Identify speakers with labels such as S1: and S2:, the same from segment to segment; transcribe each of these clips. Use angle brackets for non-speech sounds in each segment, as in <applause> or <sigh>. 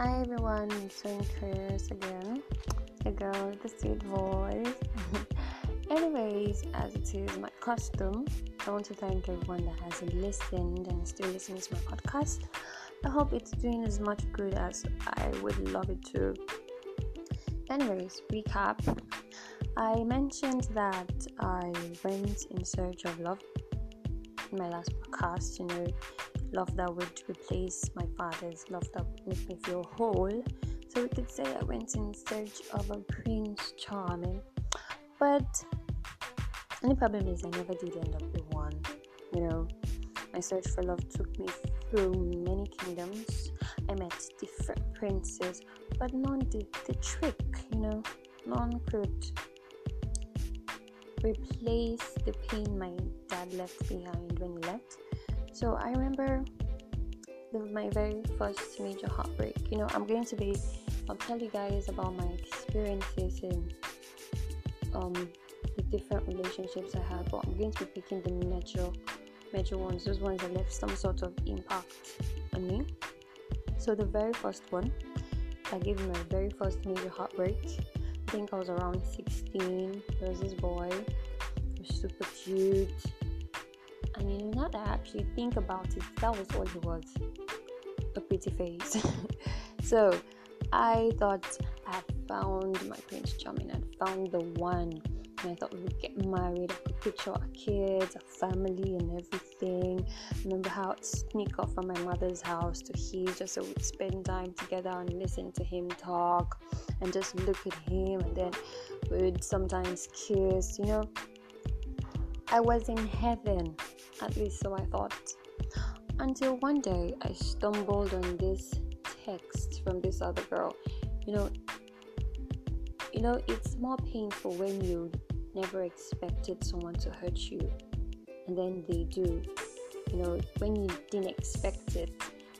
S1: Hi everyone, it's Chris again, a girl with the sweet voice. <laughs> Anyways, as it is my custom, I want to thank everyone that has listened and still listening to my podcast. I hope it's doing as much good as I would love it to. Anyways, recap. I mentioned that I went in search of love in my last podcast, you know, love that would replace my father's love that would make me feel whole. So we could say I went in search of a Prince Charming. But the problem is I never did end up with one. You know, my search for love took me through many kingdoms. I met different princes, but none did the trick, you know, none could replace the pain my dad left behind when he left. So I remember the, my very first major heartbreak. You know, I'm going to be, I'll tell you guys about my experiences and um, the different relationships I had, but I'm going to be picking the major, major ones, those ones that left some sort of impact on me. So the very first one, I gave my very first major heartbreak. I think I was around 16. There was this boy, he was super cute you know, now that I actually think about it, that was all he was a pretty face. <laughs> so I thought I had found my Prince Charming, I found the one. And I thought we would get married, I could picture our kids, our family, and everything. Remember how I'd sneak off from my mother's house to his just so we'd spend time together and listen to him talk and just look at him, and then we'd sometimes kiss, you know. I was in heaven at least so I thought. Until one day I stumbled on this text from this other girl. You know, you know, it's more painful when you never expected someone to hurt you and then they do. You know, when you didn't expect it,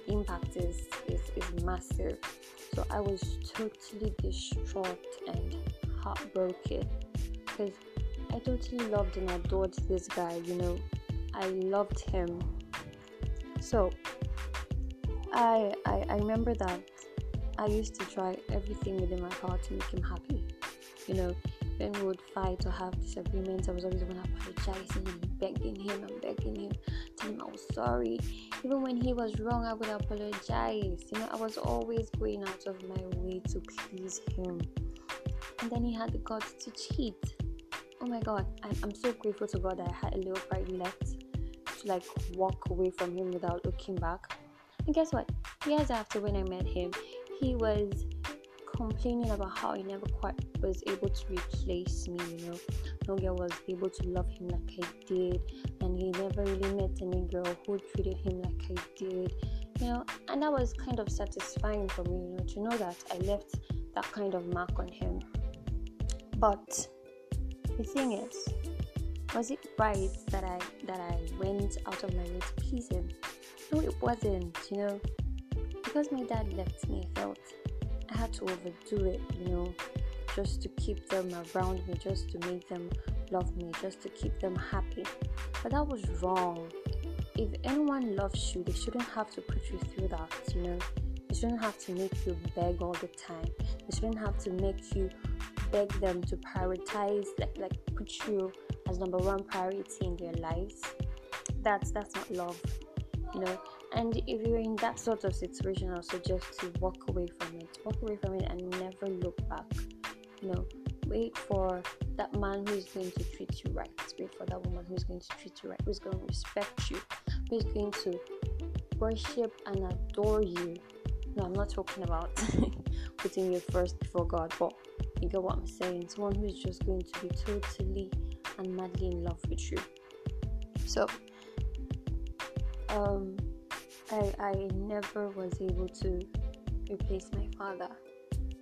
S1: the impact is, is, is massive. So I was totally distraught and heartbroken because I totally loved and adored this guy, you know. I loved him. So I, I I remember that I used to try everything within my power to make him happy. You know, when we would fight or have disagreements, I was always going to apologizing and begging him and begging him, telling him I was sorry. Even when he was wrong, I would apologize. You know, I was always going out of my way to please him. And then he had the guts to cheat. Oh my god, I'm, I'm so grateful to God that I had a little pride left like walk away from him without looking back. And guess what? Years after when I met him, he was complaining about how he never quite was able to replace me, you know. No girl was able to love him like I did, and he never really met any girl who treated him like I did, you know. And that was kind of satisfying for me, you know, to know that I left that kind of mark on him. But the thing is, was it right that I that I went out of my way to please him? No, it wasn't. You know, because my dad left me, I felt I had to overdo it. You know, just to keep them around me, just to make them love me, just to keep them happy. But that was wrong. If anyone loves you, they shouldn't have to put you through that. You know, they shouldn't have to make you beg all the time. They shouldn't have to make you beg them to prioritize, like like put you as number one priority in their lives, that's that's not love, you know. And if you're in that sort of situation, I suggest to walk away from it. Walk away from it and never look back. You know, wait for that man who is going to treat you right. Wait for that woman who is going to treat you right, who's going to respect you, who's going to worship and adore you. No, I'm not talking about <laughs> putting you first before God, but you get what I'm saying. Someone who is just going to be totally and madly in love with you. So, um, I I never was able to replace my father.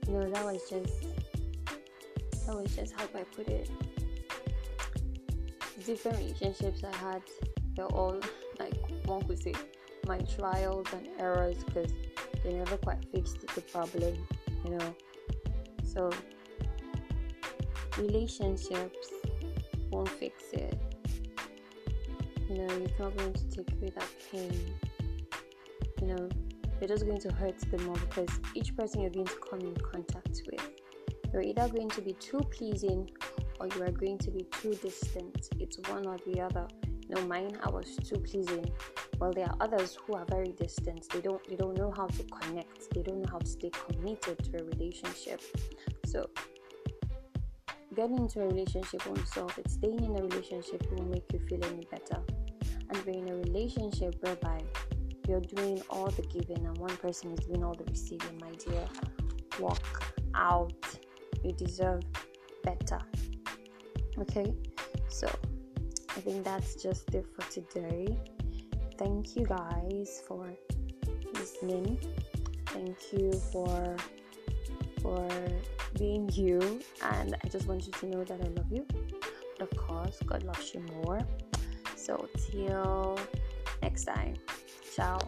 S1: You know, that was just that was just how I put it. Different relationships I had, they're all like one could say my trials and errors because they never quite fixed the problem, you know. So relationships won't fix it. You know, it's not going to take away that pain. You know, you're just going to hurt them more because each person you're going to come in contact with, you're either going to be too pleasing or you are going to be too distant. It's one or the other. You know, mine I was too pleasing. Well, there are others who are very distant. They don't they don't know how to connect. They don't know how to stay committed to a relationship. So getting into a relationship won't solve it. Staying in a relationship won't make you feel any better. And being in a relationship whereby you're doing all the giving and one person is doing all the receiving, my dear, walk out. You deserve better. Okay, so I think that's just it for today. Thank you guys for listening. Thank you for for being you, and I just want you to know that I love you. But of course, God loves you more. So till next time. Ciao.